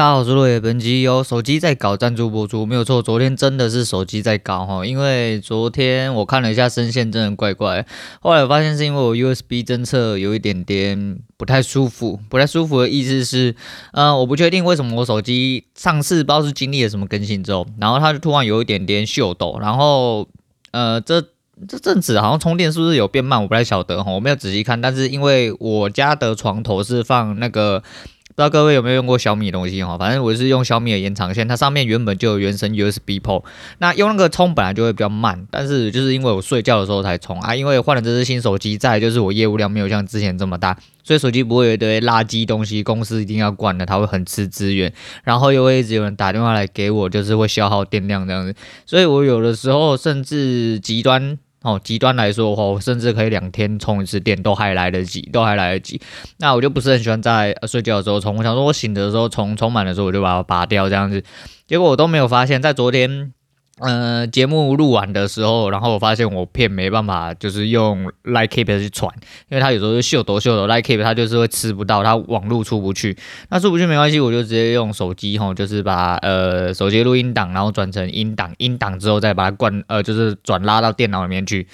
大家好，我是落叶。本集由手机在搞赞助播出，没有错。昨天真的是手机在搞哈，因为昨天我看了一下声线，真的怪怪。后来我发现是因为我 USB 侦测有一点点不太舒服，不太舒服的意思是，呃，我不确定为什么我手机上次不知道是经历了什么更新之后，然后它就突然有一点点秀抖，然后呃，这这阵子好像充电是不是有变慢？我不太晓得哈，我没有仔细看。但是因为我家的床头是放那个。不知道各位有没有用过小米的东西哈？反正我是用小米的延长线，它上面原本就有原生 USB port。那用那个充本来就会比较慢，但是就是因为我睡觉的时候才充啊，因为换了这只新手机，再就是我业务量没有像之前这么大，所以手机不会有一堆垃圾东西，公司一定要关的，它会很吃资源，然后又会一直有人打电话来给我，就是会消耗电量这样子，所以我有的时候甚至极端。哦，极端来说的话，我甚至可以两天充一次电都还来得及，都还来得及。那我就不是很喜欢在睡觉的时候充，我想说我醒的时候充，充满的时候我就把它拔掉这样子。结果我都没有发现，在昨天。呃，节目录完的时候，然后我发现我片没办法，就是用 Line Keep 去传，因为它有时候是秀逗秀逗 Line Keep 它就是会吃不到，它网络出不去。那出不去没关系，我就直接用手机吼，就是把呃手机录音档，然后转成音档，音档之后再把它灌呃，就是转拉到电脑里面去。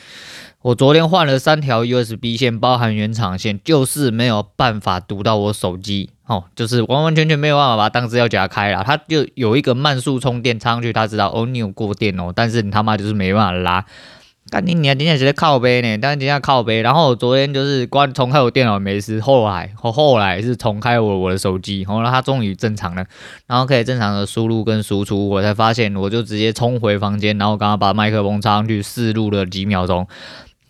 我昨天换了三条 USB 线，包含原厂线，就是没有办法读到我手机，哦，就是完完全全没有办法把它当资料夹开了。它就有一个慢速充电插上去，它知道哦你有过电哦，但是你他妈就是没办法拉。干你你还今天直接靠背呢，但是今天靠背。然后我昨天就是关重开我电脑没事，后来后后来是重开我我的手机，然后它终于正常了，然后可以正常的输入跟输出，我才发现我就直接冲回房间，然后刚刚把麦克风插上去试录了几秒钟。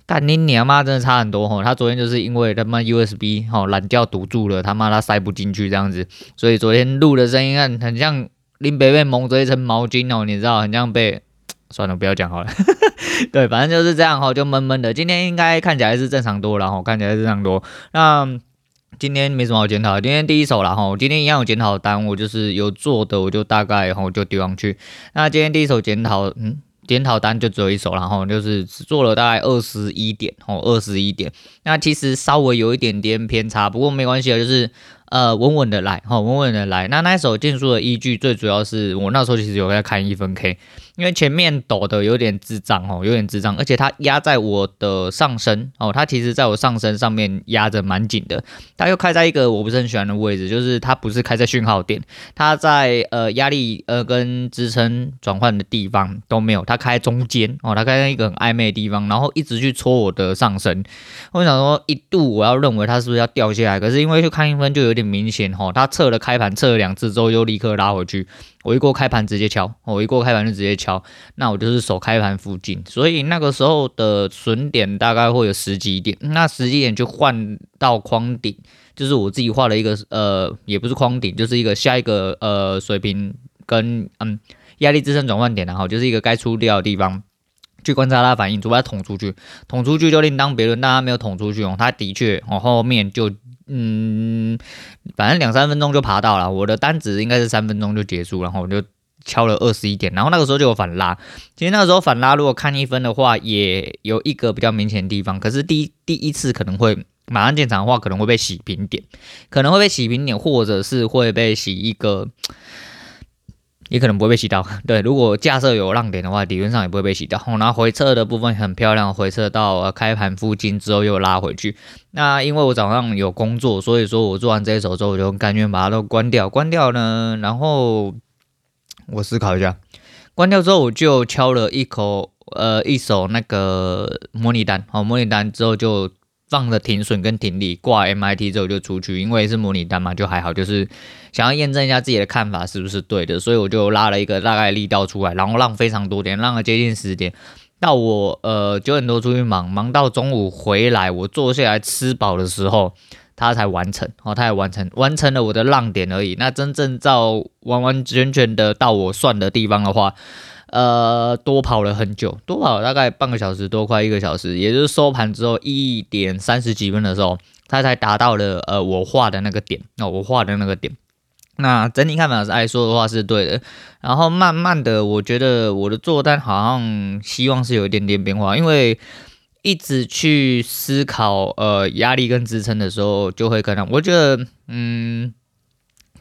但你娘妈真的差很多吼！他昨天就是因为他妈 USB 吼懒觉堵住了，他妈他塞不进去这样子，所以昨天录的声音很很像林北被蒙着一层毛巾哦，你知道，很像被 算了，不要讲好了。对，反正就是这样吼，就闷闷的。今天应该看起来是正常多了吼，看起来是正常多。那今天没什么好检讨，今天第一手了吼，今天一样有检讨单，我就是有做的，我就大概吼就丢上去。那今天第一手检讨，嗯。检讨单就只有一手，然后就是只做了大概二十一点，哦，二十一点，那其实稍微有一点点偏差，不过没关系啊，就是。呃，稳稳的来，哈，稳稳的来。那那一手建数的依据，最主要是我那时候其实有在看一分 K，因为前面抖的有点智障哦，有点智障，而且它压在我的上身哦，它其实在我上身上面压着蛮紧的。它又开在一个我不是很喜欢的位置，就是它不是开在讯号点，它在呃压力呃跟支撑转换的地方都没有，它开中间哦，它开在一个很暧昧的地方，然后一直去戳我的上身。我想说一度我要认为它是不是要掉下来，可是因为去看一分就有。有点明显哈，他测了开盘，测了两次之后又立刻拉回去。我一过开盘直接敲，我一过开盘就直接敲，那我就是守开盘附近，所以那个时候的损点大概会有十几点。那十几点就换到框顶，就是我自己画了一个呃，也不是框顶，就是一个下一个呃水平跟嗯压力支撑转换点，然后就是一个该出掉的地方去观察它反应，除非它捅出去，捅出去就另当别论。但它没有捅出去哦，它的确往后面就。嗯，反正两三分钟就爬到了，我的单子应该是三分钟就结束，然后我就敲了二十一点，然后那个时候就有反拉。其实那个时候反拉，如果看一分的话，也有一个比较明显的地方，可是第一第一次可能会马上进场的话，可能会被洗平点，可能会被洗平点，或者是会被洗一个。也可能不会被洗到，对，如果架设有浪点的话，理论上也不会被洗到。然后回撤的部分很漂亮，回撤到开盘附近之后又拉回去。那因为我早上有工作，所以说我做完这一手之后，我就甘愿把它都关掉。关掉呢，然后我思考一下，关掉之后我就敲了一口，呃，一手那个模拟单，好，模拟单之后就。放着停损跟停利挂 MIT 之后就出去，因为是模拟单嘛，就还好，就是想要验证一下自己的看法是不是对的，所以我就拉了一个大概力道出来，然后让非常多点，让了接近十点。到我呃九点多出去忙，忙到中午回来，我坐下来吃饱的时候，它才完成，哦，它也完成完成了我的浪点而已。那真正照完完全全的到我算的地方的话。呃，多跑了很久，多跑了大概半个小时多，快一个小时，也就是收盘之后一点三十几分的时候，它才达到了呃我画的那个点，那、我画的那个点。那整体看法是爱说的话是对的，然后慢慢的，我觉得我的做单好像希望是有一点点变化，因为一直去思考呃压力跟支撑的时候，就会可能我觉得嗯，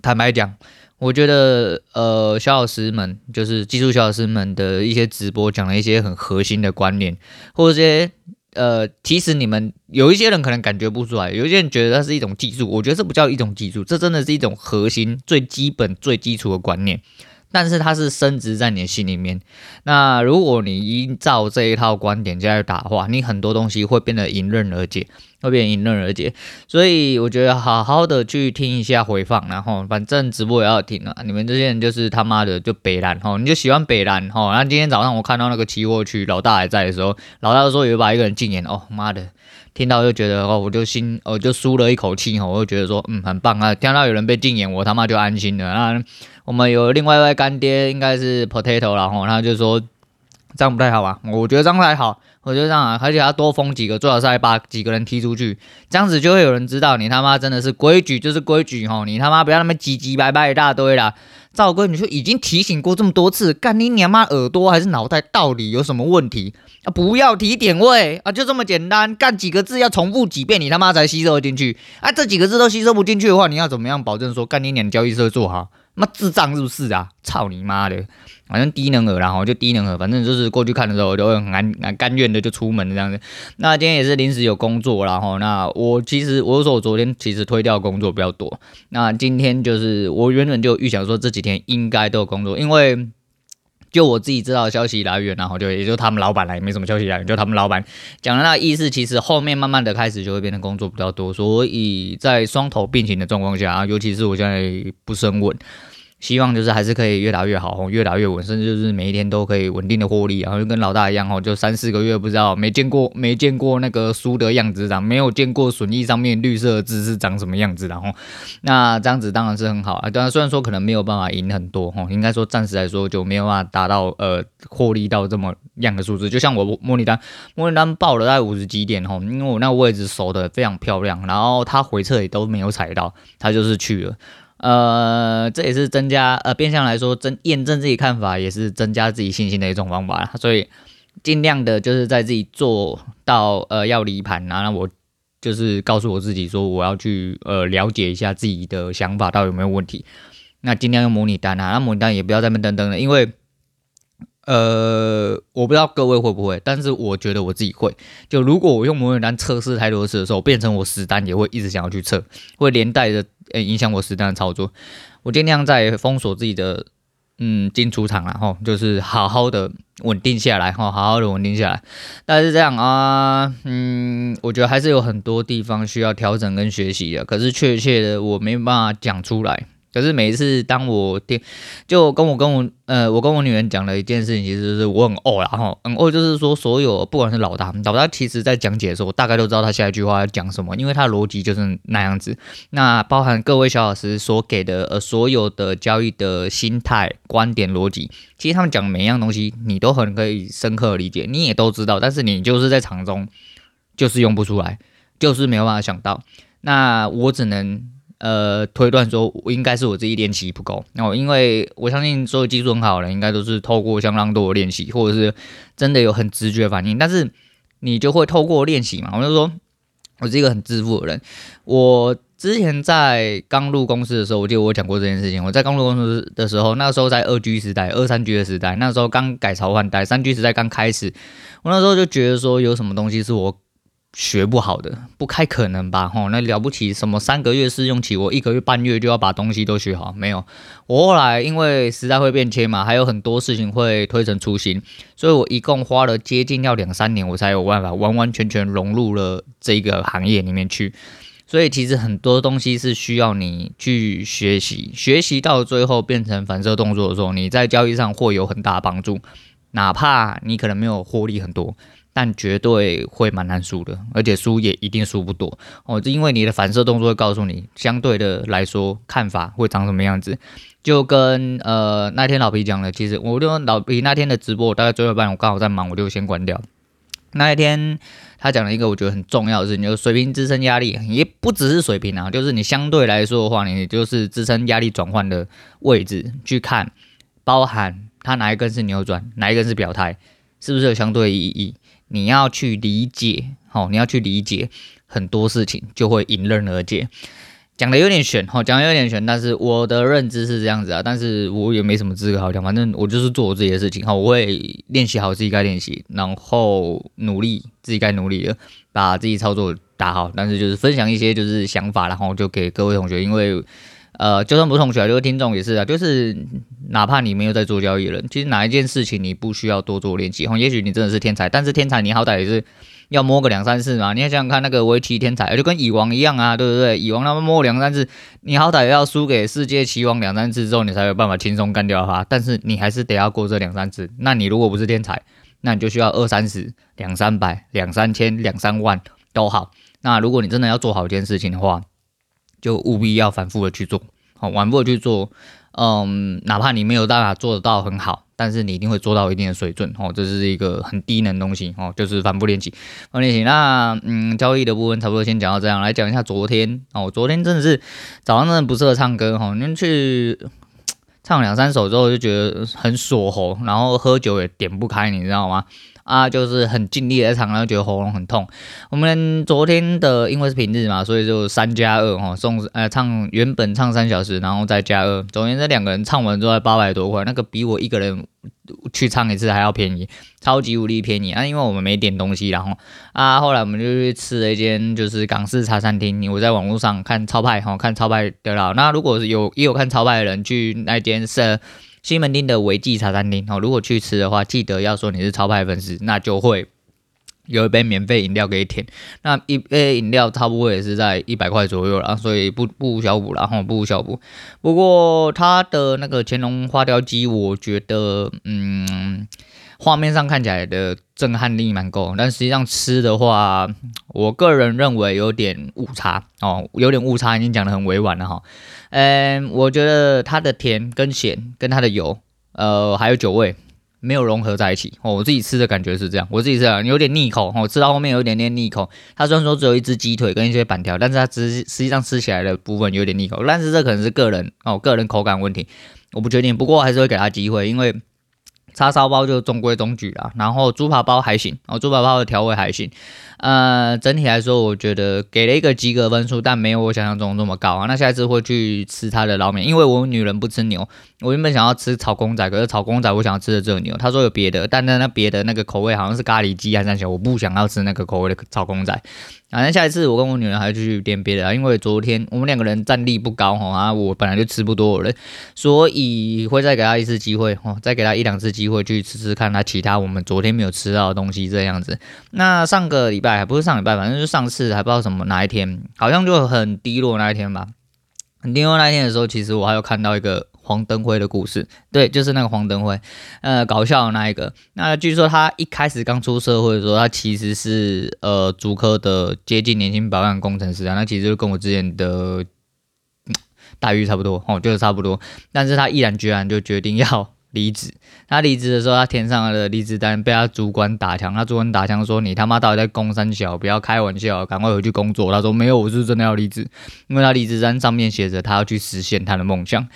坦白讲。我觉得呃，小老师们就是技术小老师们的一些直播，讲了一些很核心的观念，或者些呃，其实你们有一些人可能感觉不出来，有一些人觉得它是一种技术，我觉得这不叫一种技术，这真的是一种核心、最基本、最基础的观念。但是它是升值在你的心里面。那如果你依照这一套观点下去打的话，你很多东西会变得迎刃而解，会变迎刃而解。所以我觉得好好的去听一下回放，然后反正直播也要听啊。你们这些人就是他妈的就北蓝哈，你就喜欢北蓝哈。然后今天早上我看到那个期货区老大还在的时候，老大说有把一个人禁言哦，妈的。听到就觉得哦，我就心 哦就舒了一口气哦，我就觉得说嗯很棒啊，听到有人被禁言，我他妈就安心了。那我们有另外一位干爹，应该是 Potato 然后他就说这样不太好吧？我觉得这样还好，我觉得这样啊，而且要多封几个，最好是还把几个人踢出去，这样子就会有人知道你他妈真的是规矩就是规矩吼，你他妈不要那么唧唧歪歪一大堆啦。赵哥，你说已经提醒过这么多次，干你娘妈耳朵还是脑袋到底有什么问题啊？不要提点位啊，就这么简单，干几个字要重复几遍，你他妈才吸收进去啊？这几个字都吸收不进去的话，你要怎么样保证说干你娘交易社做好？那智障是不是啊？操你妈的！反正低能儿，然后就低能儿，反正就是过去看的时候，我就会很安很甘愿的就出门这样子。那今天也是临时有工作，然后那我其实我说我昨天其实推掉工作比较多，那今天就是我原本就预想说这几天应该都有工作，因为就我自己知道的消息来源，然后就也就他们老板来，没什么消息来源，就他们老板讲的那个意思，其实后面慢慢的开始就会变成工作比较多，所以在双头并行的状况下，尤其是我现在不是很稳。希望就是还是可以越打越好，越打越稳，甚至就是每一天都可以稳定的获利，然后就跟老大一样哦，就三四个月不知道没见过没见过那个输的样子，长没有见过损益上面绿色字是长什么样子，然后那这样子当然是很好啊。当然虽然说可能没有办法赢很多哈，应该说暂时来说就没有办法达到呃获利到这么样的数字。就像我模拟单模拟单报了大概五十几点哈，因为我那个位置守的非常漂亮，然后它回撤也都没有踩到，它就是去了。呃，这也是增加呃，变相来说，增验证自己看法，也是增加自己信心的一种方法。所以尽量的就是在自己做到呃要离盘，然后我就是告诉我自己说，我要去呃了解一下自己的想法到底有没有问题。那尽量用模拟单啊，那模拟单也不要在那边等等的，因为。呃，我不知道各位会不会，但是我觉得我自己会。就如果我用模拟单测试太多次的时候，变成我实单也会一直想要去测，会连带着呃影响我实单的操作。我尽量在封锁自己的嗯进出场，然后就是好好的稳定下来，哈，好好的稳定下来。但是这样啊，嗯，我觉得还是有很多地方需要调整跟学习的，可是确切的我没办法讲出来。可是每一次当我听，就跟我跟我呃，我跟我女人讲了一件事情，其实就是我很哦，然后很哦，就是说所有不管是老大，老大其实在讲解的时候，我大概都知道他下一句话要讲什么，因为他的逻辑就是那样子。那包含各位小老师所给的呃 所有的交易的心态、观点、逻辑，其实他们讲每一样东西，你都很可以深刻理解，你也都知道，但是你就是在场中就是用不出来，就是没有办法想到。那我只能。呃，推断说，应该是我自己练习不够。然后，因为我相信所有技术很好的人，应该都是透过相当多的练习，或者是真的有很直觉反应。但是你就会透过练习嘛。我就说，我是一个很自负的人。我之前在刚入公司的时候，我记得我讲过这件事情。我在刚入公司的时候，那时候在二 G 时代、二三 G 的时代，那时候刚改朝换代，三 G 时代刚开始。我那时候就觉得说，有什么东西是我。学不好的，不开可能吧？吼，那了不起什么三个月试用期，我一个月半月就要把东西都学好？没有，我后来因为时代会变迁嘛，还有很多事情会推陈出新，所以我一共花了接近要两三年，我才有办法完完全全融入了这个行业里面去。所以其实很多东西是需要你去学习，学习到最后变成反射动作的时候，你在交易上会有很大帮助，哪怕你可能没有获利很多。但绝对会蛮难输的，而且输也一定输不多哦。这因为你的反射动作会告诉你，相对的来说看法会长什么样子。就跟呃那天老皮讲的，其实我就老皮那天的直播，我大概最后半我刚好在忙，我就先关掉。那一天他讲了一个我觉得很重要的事情，就是水平支撑压力，也不只是水平啊，就是你相对来说的话，你就是支撑压力转换的位置去看，包含它哪一根是扭转，哪一根是表态，是不是有相对意义？你要去理解，好，你要去理解很多事情，就会迎刃而解。讲的有点玄哈，讲的有点玄，但是我的认知是这样子啊，但是我也没什么资格好讲，反正我就是做我自己的事情哈，我会练习好自己该练习，然后努力自己该努力的把自己操作打好，但是就是分享一些就是想法，然后就给各位同学，因为呃，就算不是同学，就是听众也是啊，就是哪怕你没有在做交易了，其实哪一件事情你不需要多做练习哈，也许你真的是天才，但是天才你好歹也是。要摸个两三次嘛？你要想想看，那个围棋天才就跟蚁王一样啊，对不对？蚁王他们摸两三次，你好歹要输给世界棋王两三次之后，你才有办法轻松干掉他。但是你还是得要过这两三次。那你如果不是天才，那你就需要二三十、两三百、两三千、两三万都好。那如果你真的要做好一件事情的话，就务必要反复的去做，好，反复的去做。嗯，哪怕你没有办法做得到很好。但是你一定会做到一定的水准哦，这是一个很低能东西哦，就是反复练习，反复练习。那嗯，交易的部分差不多先讲到这样，来讲一下昨天哦，昨天真的是早上真的不适合唱歌哈，你去唱两三首之后就觉得很锁喉，然后喝酒也点不开，你知道吗？啊，就是很尽力在唱，然后觉得喉咙很痛。我们昨天的因为是平日嘛，所以就三加二哈，送呃唱原本唱三小时，然后再加二。昨天这两个人唱完之后八百多块，那个比我一个人去唱一次还要便宜，超级无敌便宜啊！因为我们没点东西，然后啊，后来我们就去吃了一间就是港式茶餐厅。我在网络上看超派哈，看超派得了。那如果有也有看超派的人去那间是。西门町的维记茶餐厅哦，如果去吃的话，记得要说你是超派粉丝，那就会有一杯免费饮料给你舔。那一杯饮料差不多也是在一百块左右啦，所以不不无小补了，哈，不无小补。不过它的那个乾隆花雕鸡，我觉得嗯。画面上看起来的震撼力蛮够，但实际上吃的话，我个人认为有点误差哦，有点误差，已经讲得很委婉了哈。嗯，我觉得它的甜跟咸跟它的油，呃，还有酒味没有融合在一起哦。我自己吃的感觉是这样，我自己吃有点腻口哦，吃到后面有点点腻口。它虽然说只有一只鸡腿跟一些板条，但是它实实际上吃起来的部分有点腻口。但是这可能是个人哦，个人口感问题，我不确定。不过还是会给他机会，因为。叉烧包就中规中矩啦，然后猪扒包还行，哦，猪扒包的调味还行，呃，整体来说我觉得给了一个及格分数，但没有我想象中那么高啊。那下一次会去吃他的捞面，因为我女人不吃牛，我原本想要吃炒公仔，可是炒公仔我想要吃的只有牛，他说有别的，但那那别的那个口味好像是咖喱鸡还是什么，我不想要吃那个口味的炒公仔。反正下一次我跟我女儿还要继续点别的啊，因为昨天我们两个人战力不高哈啊，我本来就吃不多了，所以会再给他一次机会哦，再给他一两次机会去吃吃看他其他我们昨天没有吃到的东西这样子。那上个礼拜还不是上礼拜，反正就上次还不知道什么哪一天，好像就很低落那一天吧。很低落那一天的时候，其实我还有看到一个。黄灯辉的故事，对，就是那个黄灯辉，呃，搞笑的那一个。那据说他一开始刚出社会的时候，他其实是呃，竹科的接近年薪百万工程师啊。那其实就跟我之前的待遇差不多哦，就是差不多。但是他毅然决然就决定要离职。他离职的时候，他填上了离职单，被他主管打枪。他主管打枪说：“你他妈到底在攻三小？不要开玩笑，赶快回去工作。”他说：“没有，我是真的要离职，因为他离职单上面写着他要去实现他的梦想。”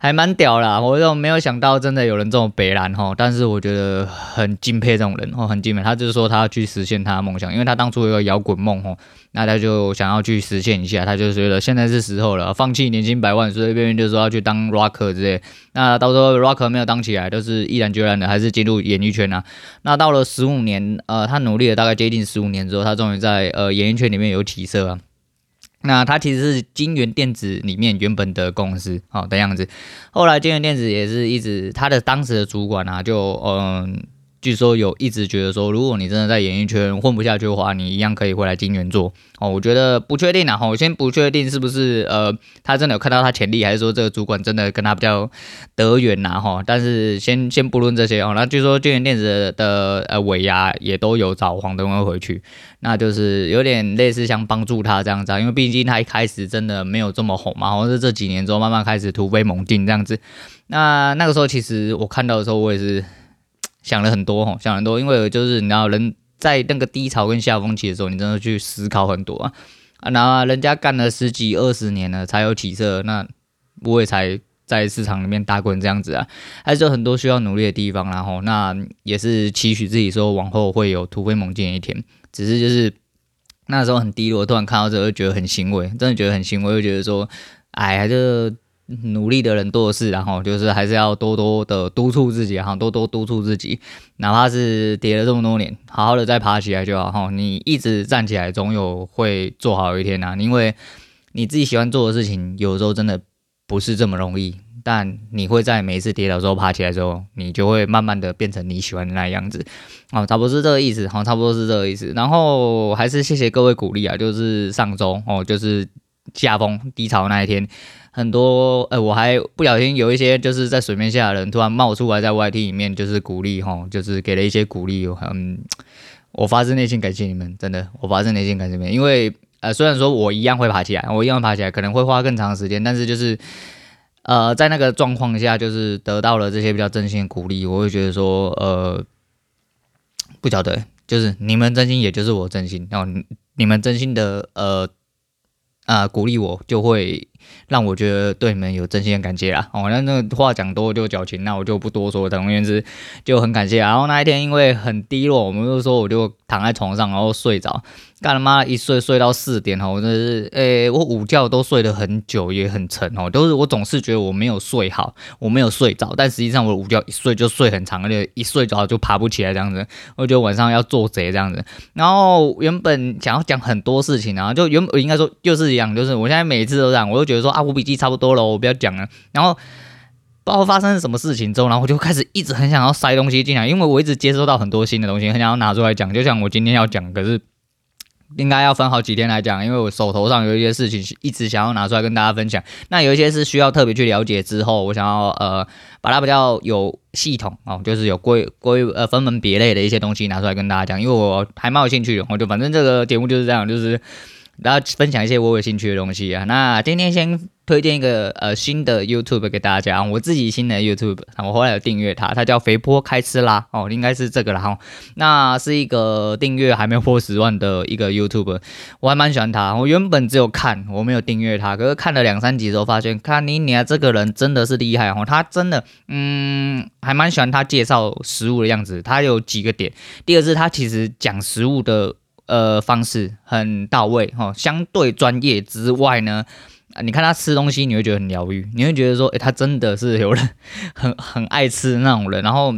还蛮屌啦，我就没有想到真的有人这么北烂吼，但是我觉得很敬佩这种人哦，很敬佩。他就是说他要去实现他的梦想，因为他当初有个摇滚梦吼，那他就想要去实现一下，他就觉得现在是时候了，放弃年薪百万，随随便便就说要去当 rocker 之类。那到时候 rocker 没有当起来，都是毅然决然的，还是进入演艺圈啊。那到了十五年，呃，他努力了大概接近十五年之后，他终于在呃演艺圈里面有起色啊。那他其实是金元电子里面原本的公司，哦的样子。后来金元电子也是一直他的当时的主管啊，就嗯。据说有一直觉得说，如果你真的在演艺圈混不下去的话，你一样可以回来金元做哦。我觉得不确定啊，我先不确定是不是呃，他真的有看到他潜力，还是说这个主管真的跟他比较得缘呐哈。但是先先不论这些哦，那据说金元电子的呃尾牙也都有找黄德辉回去，那就是有点类似像帮助他这样子，因为毕竟他一开始真的没有这么红嘛，好像是这几年之后慢慢开始突飞猛进这样子。那那个时候其实我看到的时候，我也是。想了很多，想很多，因为就是你知道，人在那个低潮跟下风期的时候，你真的去思考很多啊。啊，然后人家干了十几二十年了才有起色，那我也才在市场里面打滚这样子啊，还是有很多需要努力的地方。然后那也是期许自己说往后会有突飞猛进的一天，只是就是那时候很低落，突然看到这个觉得很欣慰，真的觉得很欣慰，就觉得说，哎呀，这努力的人多的是，然后就是还是要多多的督促自己，然后多多督促自己，哪怕是跌了这么多年，好好的再爬起来就好哈。你一直站起来，总有会做好一天呐。因为你自己喜欢做的事情，有时候真的不是这么容易。但你会在每一次跌倒之后爬起来之后，你就会慢慢的变成你喜欢的那样子，哦，差不多是这个意思，好，差不多是这个意思。然后还是谢谢各位鼓励啊，就是上周哦，就是下风低潮那一天，很多呃，我还不小心有一些就是在水面下的人突然冒出来在 YT 里面就是鼓励哈，就是给了一些鼓励哦，嗯，我发自内心感谢你们，真的，我发自内心感谢你们，因为呃，虽然说我一样会爬起来，我一样会爬起来，可能会花更长时间，但是就是。呃，在那个状况下，就是得到了这些比较真心的鼓励，我会觉得说，呃，不晓得，就是你们真心，也就是我真心，然后你们真心的，呃，啊、鼓励我，就会让我觉得对你们有真心的感谢啦。哦，那那话讲多就矫情，那我就不多说，总而言之就很感谢。然后那一天因为很低落，我们就说我就躺在床上，然后睡着。干他妈一睡睡到四点哦，真的是，诶、我午觉都睡得很久，也很沉哦，都是我总是觉得我没有睡好，我没有睡着，但实际上我午觉一睡就睡很长，而且一睡着就爬不起来这样子，我觉得晚上要做贼这样子。然后原本想要讲很多事情，然后就原本应该说就是一样，就是我现在每次都这样，我就觉得说啊，我笔记差不多了，我不要讲了。然后不知道发生什么事情之后，然后我就开始一直很想要塞东西进来，因为我一直接收到很多新的东西，很想要拿出来讲，就像我今天要讲，可是。应该要分好几天来讲，因为我手头上有一些事情一直想要拿出来跟大家分享。那有一些是需要特别去了解之后，我想要呃把它比较有系统哦，就是有归归呃分门别类的一些东西拿出来跟大家讲，因为我还蛮有兴趣的。我就反正这个节目就是这样，就是然后分享一些我有兴趣的东西啊。那今天先。推荐一个呃新的 YouTube 给大家，我自己新的 YouTube，我后来有订阅它，它叫肥波开吃啦哦，应该是这个啦哈。那是一个订阅还没破十万的一个 YouTube，我还蛮喜欢他。我原本只有看，我没有订阅他，可是看了两三集之后发现，看你你啊这个人真的是厉害哦，他真的嗯还蛮喜欢他介绍食物的样子，他有几个点。第二是他其实讲食物的呃方式很到位哈，相对专业之外呢。你看他吃东西，你会觉得很疗愈，你会觉得说，诶，他真的是有人 很很爱吃那种人，然后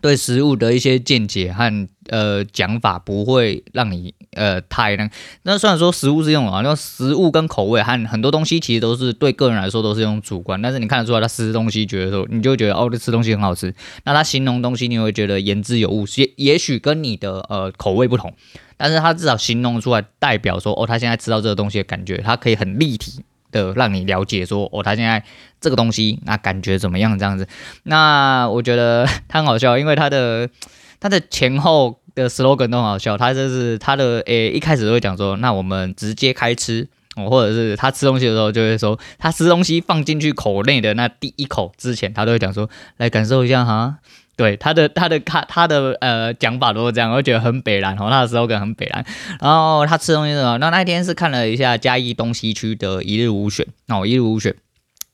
对食物的一些见解和呃讲法不会让你呃太那。那虽然说食物是用啊，那食物跟口味和很多东西其实都是对个人来说都是用主观，但是你看得出来他吃东西觉得说，你就觉得哦，这吃东西很好吃。那他形容东西，你会觉得言之有物，也也许跟你的呃口味不同，但是他至少形容出来，代表说哦，他现在吃到这个东西的感觉，他可以很立体。的让你了解说哦，他现在这个东西那感觉怎么样这样子？那我觉得 他很好笑，因为他的他的前后的 slogan 都很好笑。他就是他的诶、一开始都会讲说，那我们直接开吃哦，或者是他吃东西的时候就会说，他吃东西放进去口内的那第一口之前，他都会讲说，来感受一下哈。对他的他的他他的呃讲法都是这样，我觉得很北然哦，他的风格很北蓝。然后他吃东西的时候，那那天是看了一下嘉义东西区的一日五选哦，一日五选。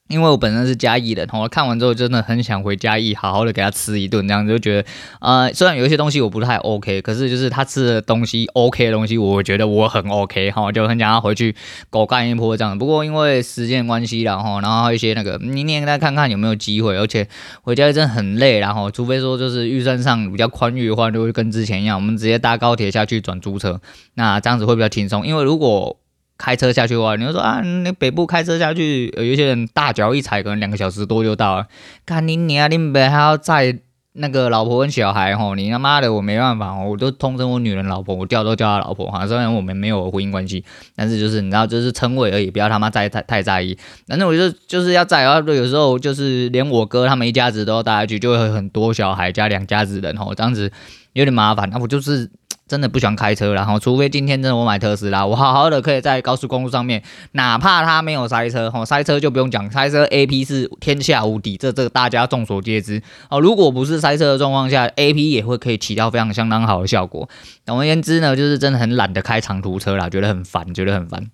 因为我本身是嘉义人，我看完之后真的很想回嘉义，好好的给他吃一顿，这样子就觉得，呃，虽然有一些东西我不太 OK，可是就是他吃的东西 OK 的东西，我觉得我很 OK 哈，就很想要回去狗干一波这样。不过因为时间关系然后然后还有一些那个明年再看看有没有机会，而且回家真的很累，然后除非说就是预算上比较宽裕的话，就会跟之前一样，我们直接搭高铁下去转租车，那这样子会比较轻松。因为如果开车下去的话，你就说啊，那北部开车下去，有一些人大脚一踩，可能两个小时多就到了。看你你啊，你别还要载那个老婆跟小孩吼，你他妈的我没办法，我都通称我女人老婆，我叫都叫她老婆哈。虽然我们没有婚姻关系，但是就是你知道，就是称谓而已，不要他妈在太太在意。反正我就就是要载，然后有时候就是连我哥他们一家子都要带下去，就会很多小孩加两家子人吼，这样子有点麻烦。那我就是。真的不喜欢开车，然后除非今天真的我买特斯拉，我好好的可以在高速公路上面，哪怕它没有塞车，吼塞车就不用讲，塞车 A P 是天下无敌，这这个大家众所皆知哦。如果不是塞车的状况下，A P 也会可以起到非常相当好的效果。总而言之呢，就是真的很懒得开长途车啦，觉得很烦，觉得很烦。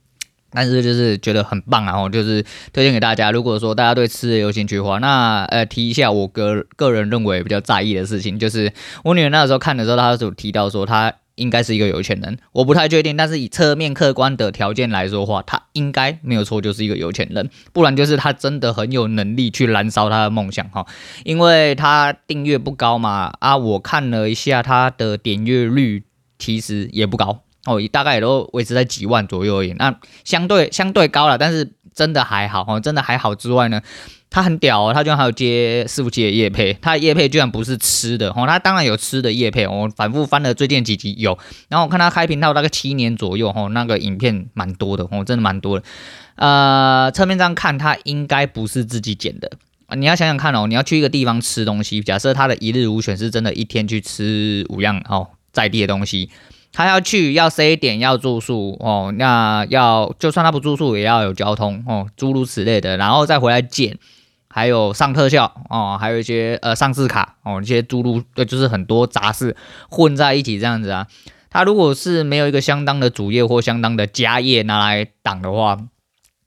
但是就是觉得很棒啊，然后就是推荐给大家。如果说大家对吃的有兴趣的话，那呃提一下我个个人认为比较在意的事情，就是我女儿那个时候看的时候，她就提到说她。应该是一个有钱人，我不太确定，但是以侧面客观的条件来说的话，他应该没有错，就是一个有钱人，不然就是他真的很有能力去燃烧他的梦想哈，因为他订阅不高嘛，啊，我看了一下他的点阅率其实也不高哦，也大概也都维持在几万左右而已，那相对相对高了，但是真的还好哦，真的还好之外呢。他很屌哦，他居然还有接伺服器的业配，他的业配居然不是吃的哦，他当然有吃的业配，我反复翻了最近几集有，然后我看他开频道大概七年左右哦，那个影片蛮多的哦，真的蛮多的，呃，侧面上看他应该不是自己剪的，你要想想看哦，你要去一个地方吃东西，假设他的一日五选是真的一天去吃五样哦在地的东西。他要去要 C 点要住宿哦，那要就算他不住宿也要有交通哦，诸如此类的，然后再回来捡，还有上特效哦，还有一些呃上市卡哦，一些诸如呃就是很多杂事混在一起这样子啊。他如果是没有一个相当的主业或相当的家业拿来挡的话。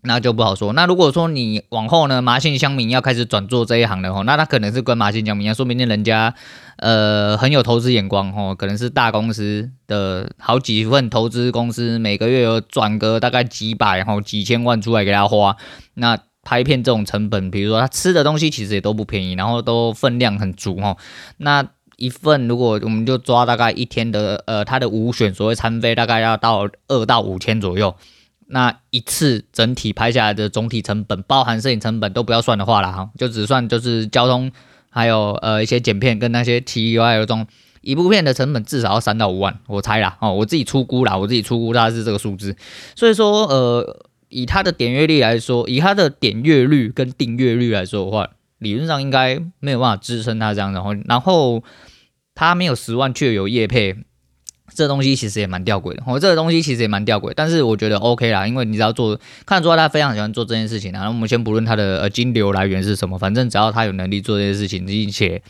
那就不好说。那如果说你往后呢，麻信乡民要开始转做这一行的话，那他可能是跟麻信乡民一样，说明人家呃很有投资眼光哦，可能是大公司的好几份投资公司，每个月有转个大概几百然后几千万出来给他花。那拍片这种成本，比如说他吃的东西其实也都不便宜，然后都分量很足哦。那一份如果我们就抓大概一天的呃他的五选所谓餐费，大概要到二到五千左右。那一次整体拍下来的总体成本，包含摄影成本都不要算的话了哈，就只算就是交通，还有呃一些剪片跟那些其他的种，一部片的成本至少要三到五万，我猜啦哦，我自己出估啦，我自己出估大概是这个数字。所以说呃，以它的点阅率来说，以它的点阅率跟订阅率来说的话，理论上应该没有办法支撑它这样，然后然后它没有十万却有业配。这东西其实也蛮吊诡的，我、哦、这个东西其实也蛮吊诡，但是我觉得 OK 啦，因为你只要做，看得出来他非常喜欢做这件事情。然后我们先不论他的呃金流来源是什么，反正只要他有能力做这件事情，并且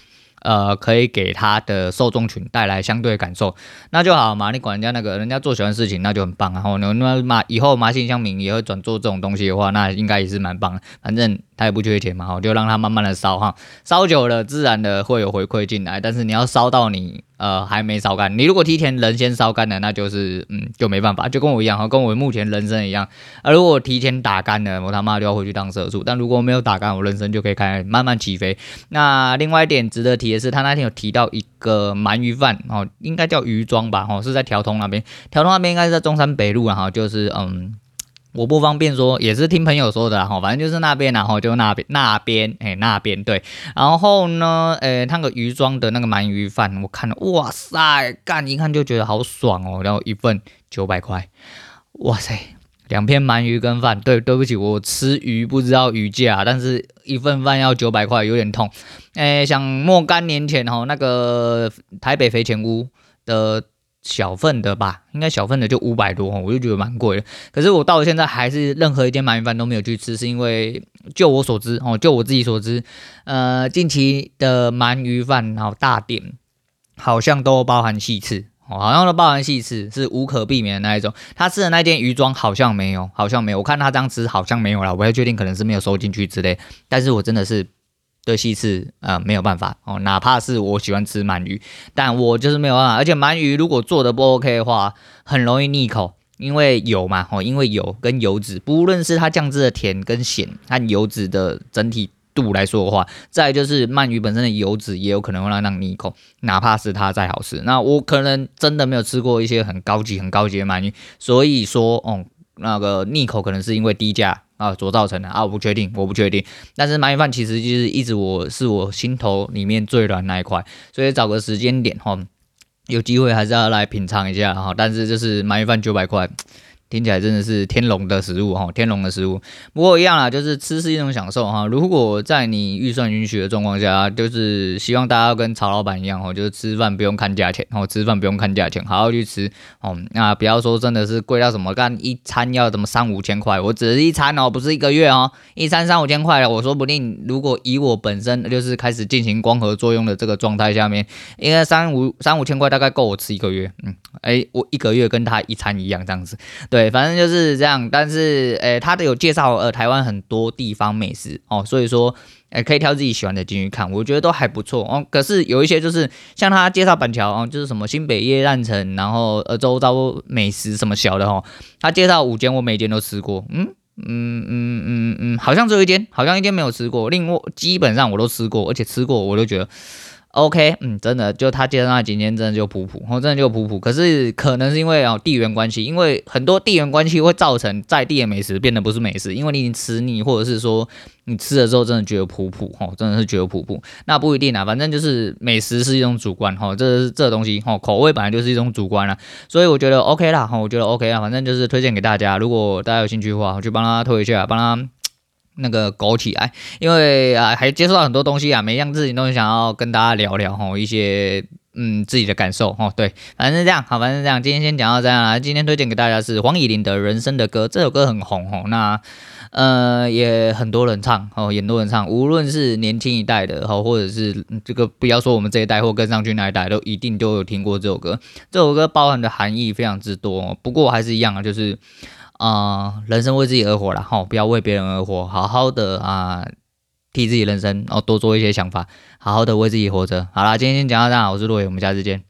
呃可以给他的受众群带来相对感受，那就好嘛。你管人家那个人家做喜欢的事情，那就很棒。然后呢，那麻以后麻信乡民也会转做这种东西的话，那应该也是蛮棒的。反正。他也不缺钱嘛，我就让他慢慢的烧哈，烧久了自然的会有回馈进来。但是你要烧到你呃还没烧干，你如果提前人先烧干了，那就是嗯就没办法，就跟我一样哈，跟我目前人生一样。啊、如果提前打干了，我他妈就要回去当社畜。但如果没有打干，我人生就可以开慢慢起飞。那另外一点值得提的是，他那天有提到一个鳗鱼饭哦，应该叫鱼庄吧，哦是在条通那边，条通那边应该是在中山北路然后就是嗯。我不方便说，也是听朋友说的哈，反正就是那边，然后就那边那边，哎、那边对，然后呢，诶、欸，那个鱼庄的那个鳗鱼饭，我看了，哇塞，干一看就觉得好爽哦，然后一份九百块，哇塞，两片鳗鱼跟饭，对，对不起，我吃鱼不知道鱼价，但是一份饭要九百块，有点痛，哎、欸，想若干年前哈，那个台北肥前屋的。小份的吧，应该小份的就五百多，我就觉得蛮贵的。可是我到了现在还是任何一间鳗鱼饭都没有去吃，是因为就我所知哦，就我自己所知，呃，近期的鳗鱼饭然后大店好像都包含细刺哦，好像都包含细刺，是无可避免的那一种。他吃的那间鱼庄好像没有，好像没有，我看他这样吃好像没有啦，我不太确定，可能是没有收进去之类。但是我真的是。对细刺啊，没有办法哦，哪怕是我喜欢吃鳗鱼，但我就是没有办法。而且鳗鱼如果做的不 OK 的话，很容易腻口，因为油嘛，哦，因为油跟油脂，不论是它酱汁的甜跟咸，和油脂的整体度来说的话，再就是鳗鱼本身的油脂也有可能会让它腻口，哪怕是它再好吃。那我可能真的没有吃过一些很高级、很高级的鳗鱼，所以说，哦，那个逆口可能是因为低价。啊，所造成的啊，我不确定，我不确定。但是鳗鱼饭其实就是一直我是我心头里面最软那一块，所以找个时间点哈，有机会还是要来品尝一下哈。但是就是鳗鱼饭九百块。听起来真的是天龙的食物哈，天龙的食物。不过一样啦，就是吃是一种享受哈。如果在你预算允许的状况下，就是希望大家要跟曹老板一样哈，就是吃饭不用看价钱哦，吃饭不用看价钱，好好去吃哦。那不要说真的是贵到什么，干一餐要怎么三五千块？我只是一餐哦，不是一个月哦，一餐三五千块了。我说不定如果以我本身就是开始进行光合作用的这个状态下面，应该三五三五千块大概够我吃一个月。嗯，哎，我一个月跟他一餐一样这样子，对。对，反正就是这样。但是，诶，他的有介绍呃台湾很多地方美食哦，所以说，诶，可以挑自己喜欢的进去看，我觉得都还不错哦。可是有一些就是像他介绍板桥哦，就是什么新北耶诞城，然后呃周遭美食什么小的哦，他介绍五间，我每间都吃过，嗯嗯嗯嗯嗯，好像只有一间，好像一间没有吃过，另外基本上我都吃过，而且吃过我都觉得。OK，嗯，真的，就他介绍那几天真的就普普，哦，真的就普普。可是可能是因为哦地缘关系，因为很多地缘关系会造成在地的美食变得不是美食，因为你已经吃腻，或者是说你吃了之后真的觉得普普，哦，真的是觉得普普。那不一定啊，反正就是美食是一种主观，哈，这这东西，哈，口味本来就是一种主观啦。所以我觉得 OK 啦，哈，我觉得 OK 啦，反正就是推荐给大家，如果大家有兴趣的话，我去帮他推一下，帮他。那个勾起来，因为啊还接触到很多东西啊，每一样事情都想要跟大家聊聊吼，一些嗯自己的感受哦，对，反正是这样，好，反正是这样，今天先讲到这样啦。今天推荐给大家是黄乙玲的人生的歌，这首歌很红哦，那呃也很多人唱哦，也很多人唱，无论是年轻一代的吼，或者是这个不要说我们这一代或跟上去那一代，都一定都有听过这首歌。这首歌包含的含义非常之多，不过还是一样啊，就是。啊、人生为自己而活了，哈，不要为别人而活，好好的啊、替自己人生，哦多做一些想法，好好的为自己活着。好啦，今天先讲到这，我是洛伟，我们下次见。